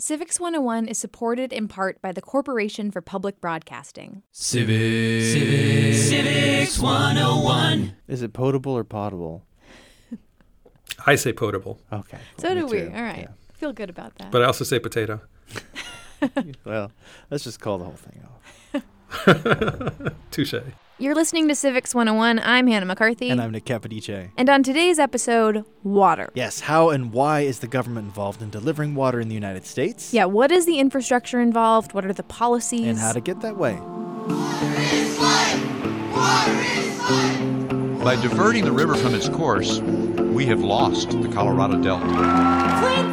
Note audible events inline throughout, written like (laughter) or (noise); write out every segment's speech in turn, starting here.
Civics 101 is supported in part by the Corporation for Public Broadcasting. Civics. Civics. Civics 101. Is it potable or potable? I say potable. Okay. So me do we. too. All right. Feel good about that. But I also say potato. (laughs) Well, let's just call the whole thing off. (laughs) Touche. You're listening to Civics 101. I'm Hannah McCarthy. And I'm Nick Capodice. And on today's episode, water. Yes, how and why is the government involved in delivering water in the United States? Yeah, what is the infrastructure involved? What are the policies? And how to get that way. By diverting the river from its course, we have lost the Colorado Delta. Flint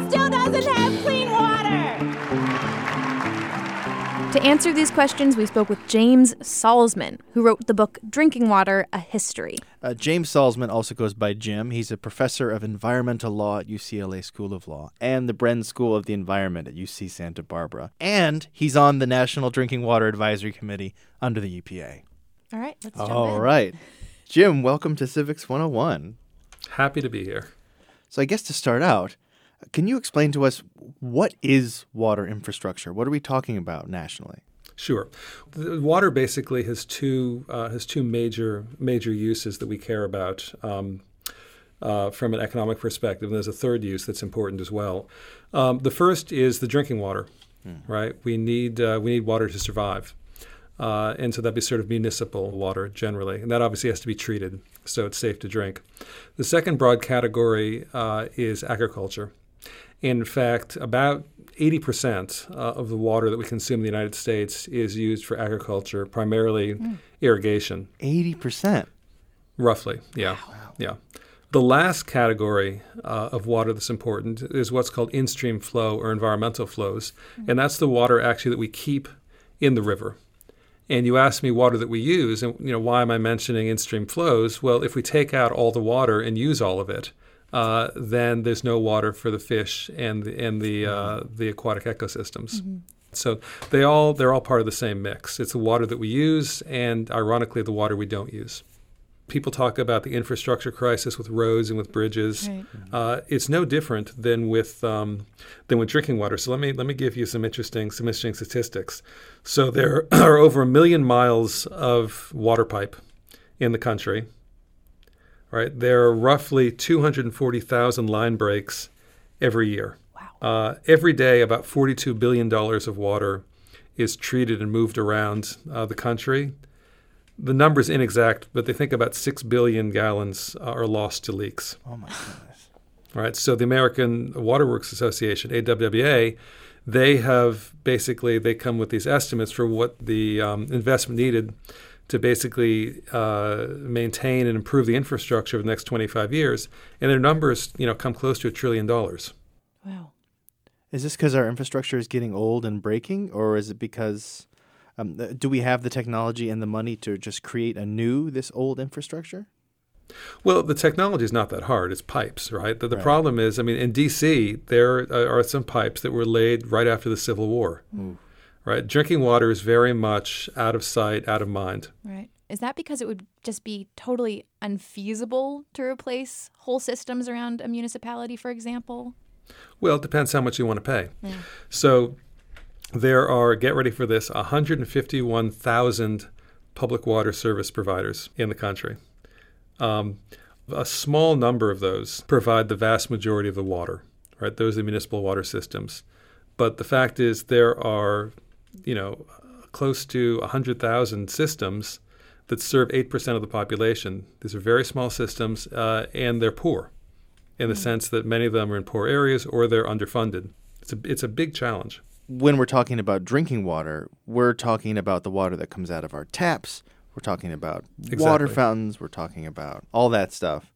To answer these questions, we spoke with James Salzman, who wrote the book Drinking Water A History. Uh, James Salzman also goes by Jim. He's a professor of environmental law at UCLA School of Law and the Bren School of the Environment at UC Santa Barbara. And he's on the National Drinking Water Advisory Committee under the EPA. All right, let's jump All in. right. Jim, welcome to Civics 101. Happy to be here. So, I guess to start out, can you explain to us what is water infrastructure? What are we talking about nationally? Sure. The water basically has two uh, has two major major uses that we care about um, uh, from an economic perspective. And there's a third use that's important as well. Um, the first is the drinking water. Right. We need uh, we need water to survive. Uh, and so that'd be sort of municipal water generally, and that obviously has to be treated so it's safe to drink. The second broad category uh, is agriculture. In fact, about 80% uh, of the water that we consume in the United States is used for agriculture, primarily irrigation. 80%. Roughly, yeah. Yeah. The last category uh, of water that's important is what's called in stream flow or environmental flows. And that's the water actually that we keep in the river. And you asked me water that we use, and you know why am I mentioning in-stream flows? Well, if we take out all the water and use all of it, uh, then there's no water for the fish and the, and the uh, the aquatic ecosystems. So they all they're all part of the same mix. It's the water that we use, and ironically, the water we don't use. People talk about the infrastructure crisis with roads and with bridges. Right. Uh, it's no different than with um, than with drinking water. So let me let me give you some interesting some interesting statistics. So there (clears throat) are over a million miles of water pipe in the country. Right, there are roughly 240,000 line breaks every year. Wow. Uh, every day, about 42 billion dollars of water is treated and moved around uh, the country. The number's inexact, but they think about 6 billion gallons uh, are lost to leaks. Oh, my goodness. Right. So the American Waterworks Association, AWWA, they have basically they come with these estimates for what the um, investment needed to basically uh, maintain and improve the infrastructure over the next 25 years, and their numbers, you know, come close to a trillion dollars. Wow. Is this because our infrastructure is getting old and breaking, or is it because um, do we have the technology and the money to just create anew this old infrastructure? Well, the technology is not that hard. It's pipes, right? The, the Right. problem is, I mean, in D.C., there are some pipes that were laid right after the Civil War, right? Drinking water is very much out of sight, out of mind. Right. Is that because it would just be totally unfeasible to replace whole systems around a municipality, for example? Well, it depends how much you want to pay. So there are, get ready for this, 151,000 public water service providers in the country. Um, a small number of those provide the vast majority of the water, right? Those are the municipal water systems. But the fact is, there are, you know, close to 100,000 systems that serve 8% of the population. These are very small systems, uh, and they're poor in the Hmm. sense that many of them are in poor areas or they're underfunded. It's a, it's a big challenge. When we're talking about drinking water, we're talking about the water that comes out of our taps. We're talking about water fountains. We're talking about all that stuff.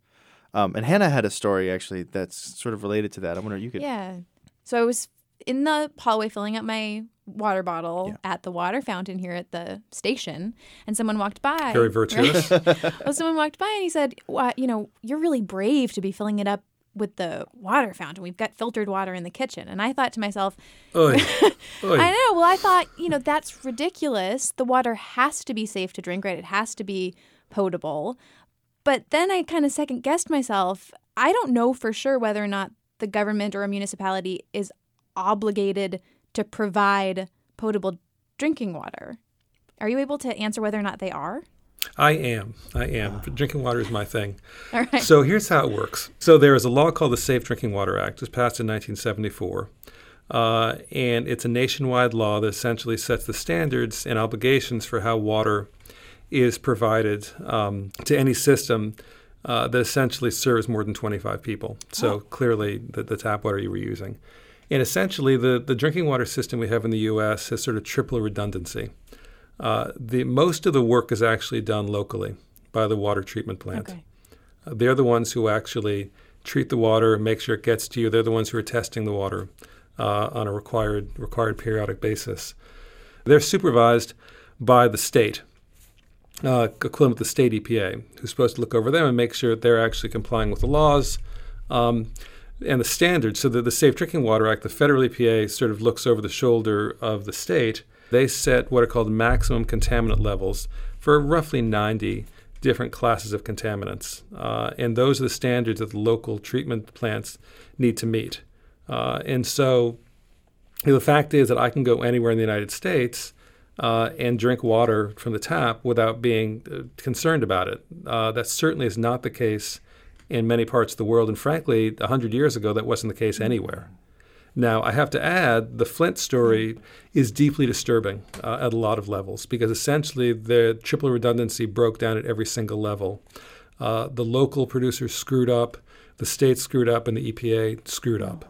Um, and Hannah had a story actually that's sort of related to that. I wonder if you could. Yeah. So I was in the hallway filling up my water bottle at the water fountain here at the station, and someone walked by. Very virtuous. (laughs) well, someone walked by and he said, "Why, you know, you're really brave to be filling it up with the water fountain. We've got filtered water in the kitchen." And I thought to myself, Oy. (laughs) Oy. I know. Well, I thought, you know, that's ridiculous. The water has to be safe to drink, right? It has to be potable. But then I kind of second guessed myself. I don't know for sure whether or not the government or a municipality is obligated to provide potable drinking water. Are you able to answer whether or not they are? I am. I am. Drinking water is my thing. (laughs) All right. So here's how it works. So there is a law called the Safe Drinking Water Act. It was passed in 1974. Uh, and it's a nationwide law that essentially sets the standards and obligations for how water is provided um, to any system uh, that essentially serves more than 25 people. So clearly, the, the tap water you were using. And essentially, the, the drinking water system we have in the U.S. has sort of triple redundancy. Uh, the most of the work is actually done locally by the water treatment plant. Okay. Uh, they're the ones who actually treat the water, make sure it gets to you. They're the ones who are testing the water uh, on a required required periodic basis. They're supervised by the state, uh, equivalent with the state EPA, who's supposed to look over them and make sure that they're actually complying with the laws. Um, and the standards, so that the Safe Drinking Water Act, the federal EPA sort of looks over the shoulder of the state. They set what are called maximum contaminant levels for roughly 90 different classes of contaminants. Uh, and those are the standards that the local treatment plants need to meet. Uh, and so the fact is that I can go anywhere in the United States uh, and drink water from the tap without being uh, concerned about it. Uh, that certainly is not the case in many parts of the world. And frankly, 100 years ago, that wasn't the case anywhere. Now, I have to add, the Flint story is deeply disturbing uh, at a lot of levels because essentially the triple redundancy broke down at every single level. Uh, the local producers screwed up, the state screwed up, and the EPA screwed up.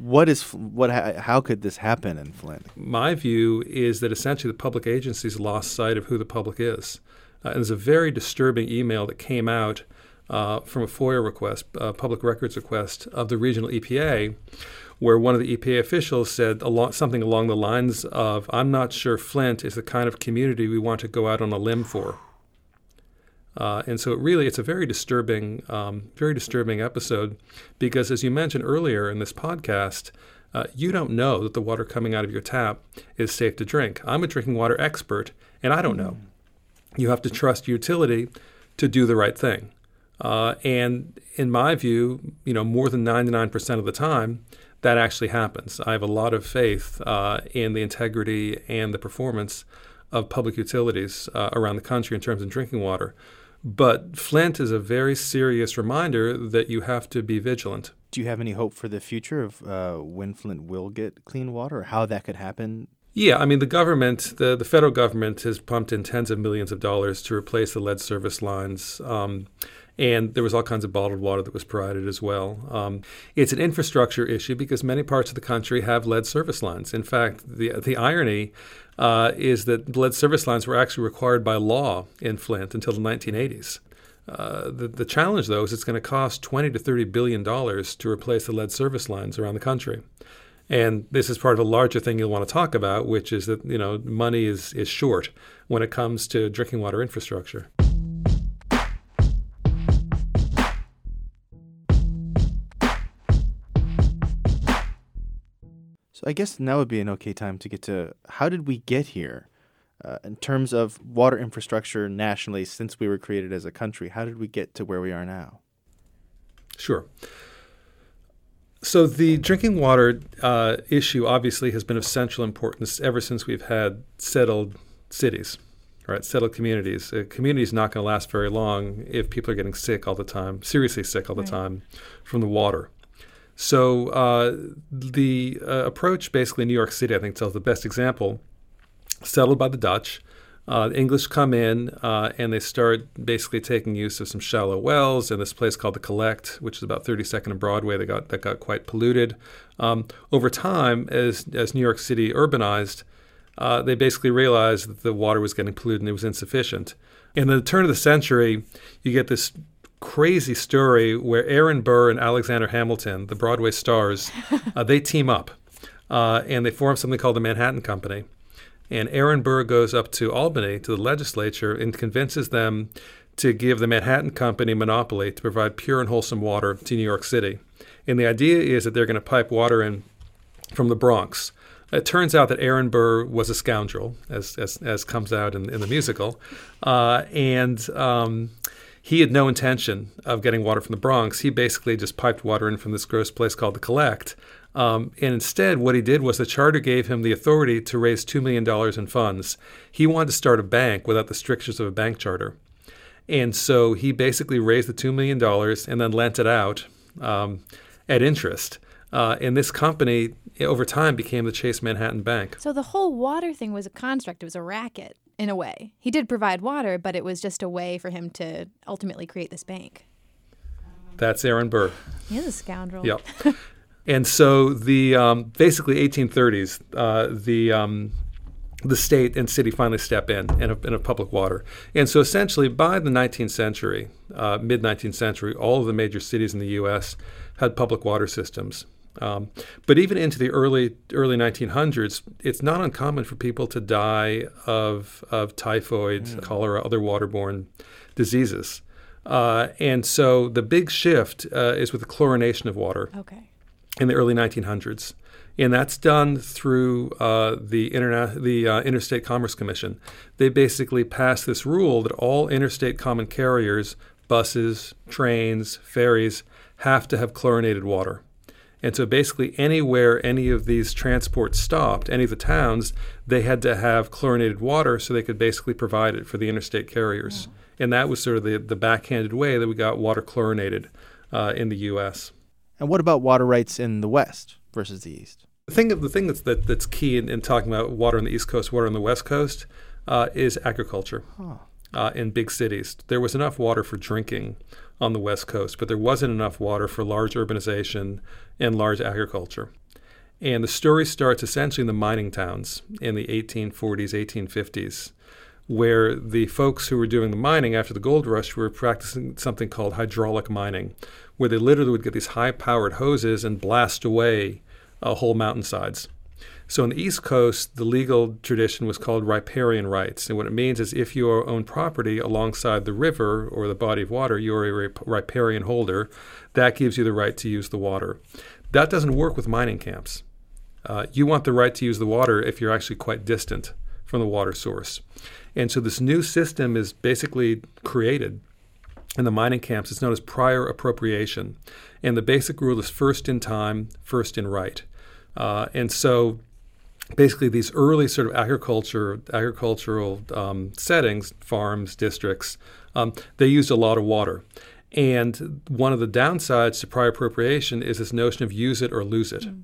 What is what? How could this happen in Flint? My view is that essentially the public agencies lost sight of who the public is. Uh, and there's a very disturbing email that came out uh, from a FOIA request, uh, public records request of the regional EPA, where one of the EPA officials said something along the lines of, I'm not sure Flint is the kind of community we want to go out on a limb for. Uh, and so it really, it's a very disturbing, um, very disturbing episode because, as you mentioned earlier in this podcast, uh, you don't know that the water coming out of your tap is safe to drink. I'm a drinking water expert, and I don't know. You have to trust utility to do the right thing. Uh, and in my view, you know, more than 99% of the time, that actually happens. I have a lot of faith uh, in the integrity and the performance of public utilities uh, around the country in terms of drinking water. But Flint is a very serious reminder that you have to be vigilant. Do you have any hope for the future of uh, when Flint will get clean water, or how that could happen? Yeah, I mean, the government, the, the federal government has pumped in tens of millions of dollars to replace the lead service lines. Um, and there was all kinds of bottled water that was provided as well. Um, it's an infrastructure issue because many parts of the country have lead service lines. In fact, the the irony uh, is that lead service lines were actually required by law in Flint until the 1980s. Uh, the, the challenge, though, is it's going to cost 20 to 30 billion dollars to replace the lead service lines around the country. And this is part of a larger thing you'll want to talk about, which is that you know money is is short when it comes to drinking water infrastructure. So I guess now would be an okay time to get to how did we get here uh, in terms of water infrastructure nationally since we were created as a country? How did we get to where we are now? Sure. So the drinking water uh, issue obviously has been of central importance ever since we've had settled cities, right? Settled communities. A community is not going to last very long if people are getting sick all the time, seriously sick all the Right. time, from the water. So uh, the uh, approach, basically, New York City, I think, tells the best example. Settled by the Dutch. Uh, the English come in uh, and they start basically taking use of some shallow wells and this place called the Collect, which is about 32nd and Broadway, that got that got quite polluted. Um, over time, as as New York City urbanized, uh, they basically realized that the water was getting polluted and it was insufficient. In the turn of the century, you get this crazy story where Aaron Burr and Alexander Hamilton, the Broadway stars, (laughs) uh, they team up uh, and they form something called the Manhattan Company. And Aaron Burr goes up to Albany to the legislature and convinces them to give the Manhattan Company monopoly to provide pure and wholesome water to New York City. And the idea is that they're going to pipe water in from the Bronx. It turns out that Aaron Burr was a scoundrel, as as, as comes out in, in the musical, uh, and um, he had no intention of getting water from the Bronx. He basically just piped water in from this gross place called the Collect. Um, and instead, what he did was the charter gave him the authority to raise $2 million in funds. He wanted to start a bank without the strictures of a bank charter. And so he basically raised the $2 million and then lent it out um, at interest. Uh, and this company, over time, became the Chase Manhattan Bank. So the whole water thing was a construct, it was a racket in a way. He did provide water, but it was just a way for him to ultimately create this bank. That's Aaron Burr. He is a scoundrel. Yep. (laughs) and so the um, basically 1830s, uh, the um, the state and city finally step in and a, in a, public water. And so essentially, by the 19th century, uh, mid 19th century, all of the major cities in the U.S. had public water systems. Um, but even into the early early 1900s, it's not uncommon for people to die of of typhoid, mm. cholera, other waterborne diseases. Uh, and so the big shift uh, is with the chlorination of water. Okay. In the early 1900s, and that's done through uh, the interna- the uh, Interstate Commerce Commission. They basically passed this rule that all interstate common carriers, buses, trains, ferries, have to have chlorinated water. And so basically, anywhere any of these transports stopped, any of the towns, they had to have chlorinated water so they could basically provide it for the interstate carriers. Yeah. And that was sort of the, the backhanded way that we got water chlorinated uh, in the U.S. And what about water rights in the West versus the East? The thing, the thing that's, that, that's key in, in talking about water on the East Coast, water on the West Coast, uh, is agriculture. Huh. Uh, in big cities, there was enough water for drinking on the West Coast, but there wasn't enough water for large urbanization and large agriculture. And the story starts essentially in the mining towns in the 1840s, 1850s, where the folks who were doing the mining after the gold rush were practicing something called hydraulic mining, where they literally would get these high powered hoses and blast away uh, whole mountainsides. So on the East Coast, the legal tradition was called riparian rights. And what it means is if you own property alongside the river or the body of water, you're a riparian holder. That gives you the right to use the water. That doesn't work with mining camps. Uh, you want the right to use the water if you're actually quite distant from the water source. And so this new system is basically created in the mining camps. It's known as prior appropriation. And the basic rule is first in time, first in right. Uh, and so basically these early sort of agriculture agricultural um, settings, farms, districts, um, they used a lot of water. And one of the downsides to prior appropriation is this notion of use it or lose it. Mm.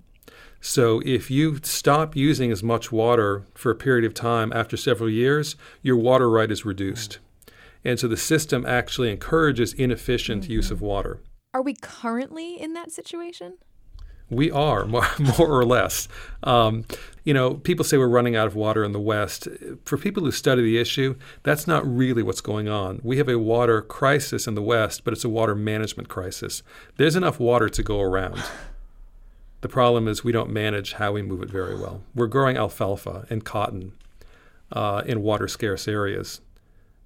So if you stop using as much water for a period of time after several years, your water right is reduced. Mm. And so the system actually encourages inefficient mm-hmm. use of water. Are we currently in that situation? We are (laughs) more, more or less. Um, you know, people say we're running out of water in the West. For people who study the issue, that's not really what's going on. We have a water crisis in the West, but it's a water management crisis. There's enough water to go around. (sighs) The problem is we don't manage how we move it very well. We're growing alfalfa and cotton uh, in water scarce areas,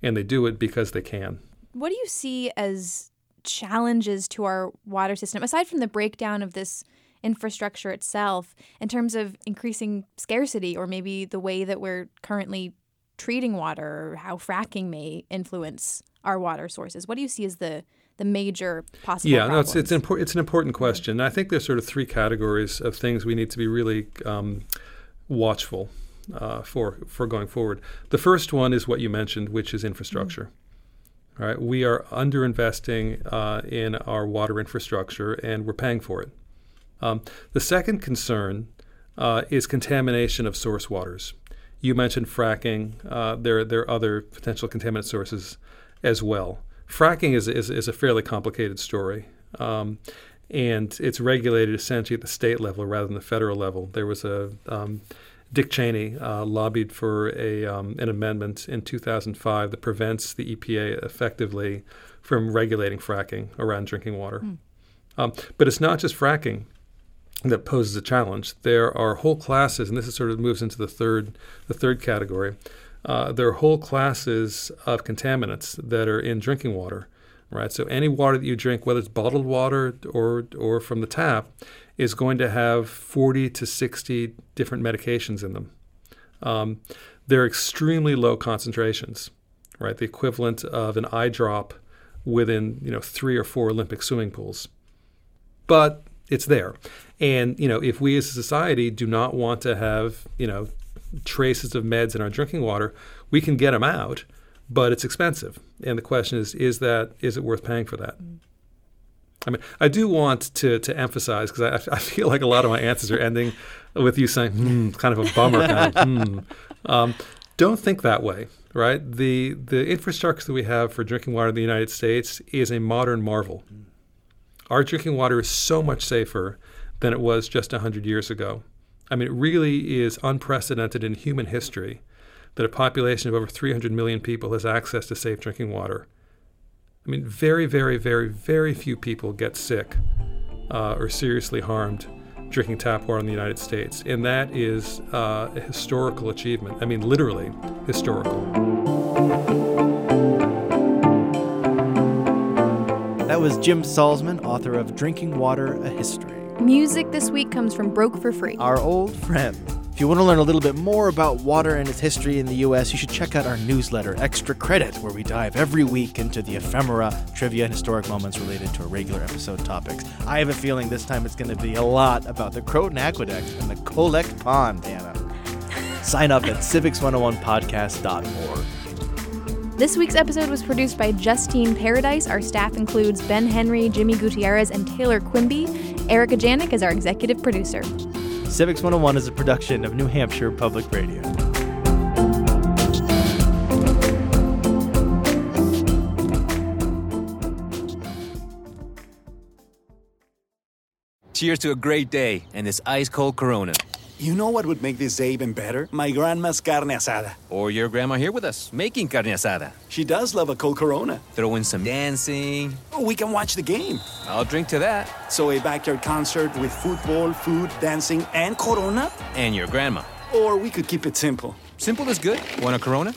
and they do it because they can. What do you see as challenges to our water system aside from the breakdown of this? Infrastructure itself in terms of increasing scarcity or maybe the way that we're currently treating water or how fracking may influence our water sources? What do you see as the the major possible yeah, problems? no, it's it's, impor- it's an important question. I think there's sort of three categories of things we need to be really um, watchful uh, for for going forward. The first one is what you mentioned, which is infrastructure. Mm-hmm. Right, we are underinvesting uh, in our water infrastructure, and we're paying for it Um, the second concern uh, is contamination of source waters. You mentioned fracking. Uh, there, there are other potential contaminant sources as well. Fracking is, is, is a fairly complicated story. Um, and it's regulated essentially at the state level rather than the federal level. There was a um, Dick Cheney uh, lobbied for a um, an amendment in 2005 that prevents the EPA effectively from regulating fracking around drinking water. Mm. Um, but it's not just fracking that poses a challenge. There are whole classes, and this is sort of moves into the third the third category. Uh, there are whole classes of contaminants that are in drinking water, right? So any water that you drink, whether it's bottled water or or from the tap, is going to have 40 to 60 different medications in them. Um, they're extremely low concentrations, right? The equivalent of an eye drop within you know three or four Olympic swimming pools. But it's there, and you know if we as a society do not want to have you know traces of meds in our drinking water, we can get them out, but it's expensive. And the question is, is that is it worth paying for that? I mean, I do want to to emphasize because I, I feel like a lot of my answers are ending with you saying, hmm, kind of a bummer. kind of, hmm. um, don't think that way, right? The the infrastructure that we have for drinking water in the United States is a modern marvel. Our drinking water is so much safer than it was just 100 years ago. I mean, it really is unprecedented in human history that a population of over 300 million people has access to safe drinking water. I mean, very, very, very, very few people get sick uh, or seriously harmed drinking tap water in the United States. And that is uh, a historical achievement. I mean, literally historical. That was Jim Salzman, author of Drinking Water A History. Music this week comes from Broke for Free. Our old friend. If you want to learn a little bit more about water and its history in the US, you should check out our newsletter, Extra Credit, where we dive every week into the ephemera, trivia, and historic moments related to our regular episode topics. I have a feeling this time it's going to be a lot about the Croton Aqueduct and the Collect Pond, Hannah. Sign up at civics101podcast.org. This week's episode was produced by Justine Paradise. Our staff includes Ben Henry, Jimmy Gutierrez, and Taylor Quimby. Erica Janik is our executive producer. Civics 101 is a production of New Hampshire Public Radio. Cheers to a great day and this ice cold Corona. You know what would make this day even better? My grandma's carne asada. Or your grandma here with us, making carne asada. She does love a cold Corona. Throw in some dancing. Oh, we can watch the game. I'll drink to that. So a backyard concert with football, food, dancing, and Corona? And your grandma. Or we could keep it simple. Simple is good. Want a Corona?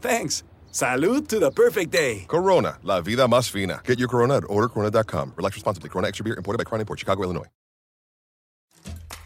Thanks. Salud to the perfect day. Corona, la vida más fina. Get your Corona at ordercorona.com. Relax responsibly. Corona Extra Beer, imported by Crown Import, Chicago, Illinois.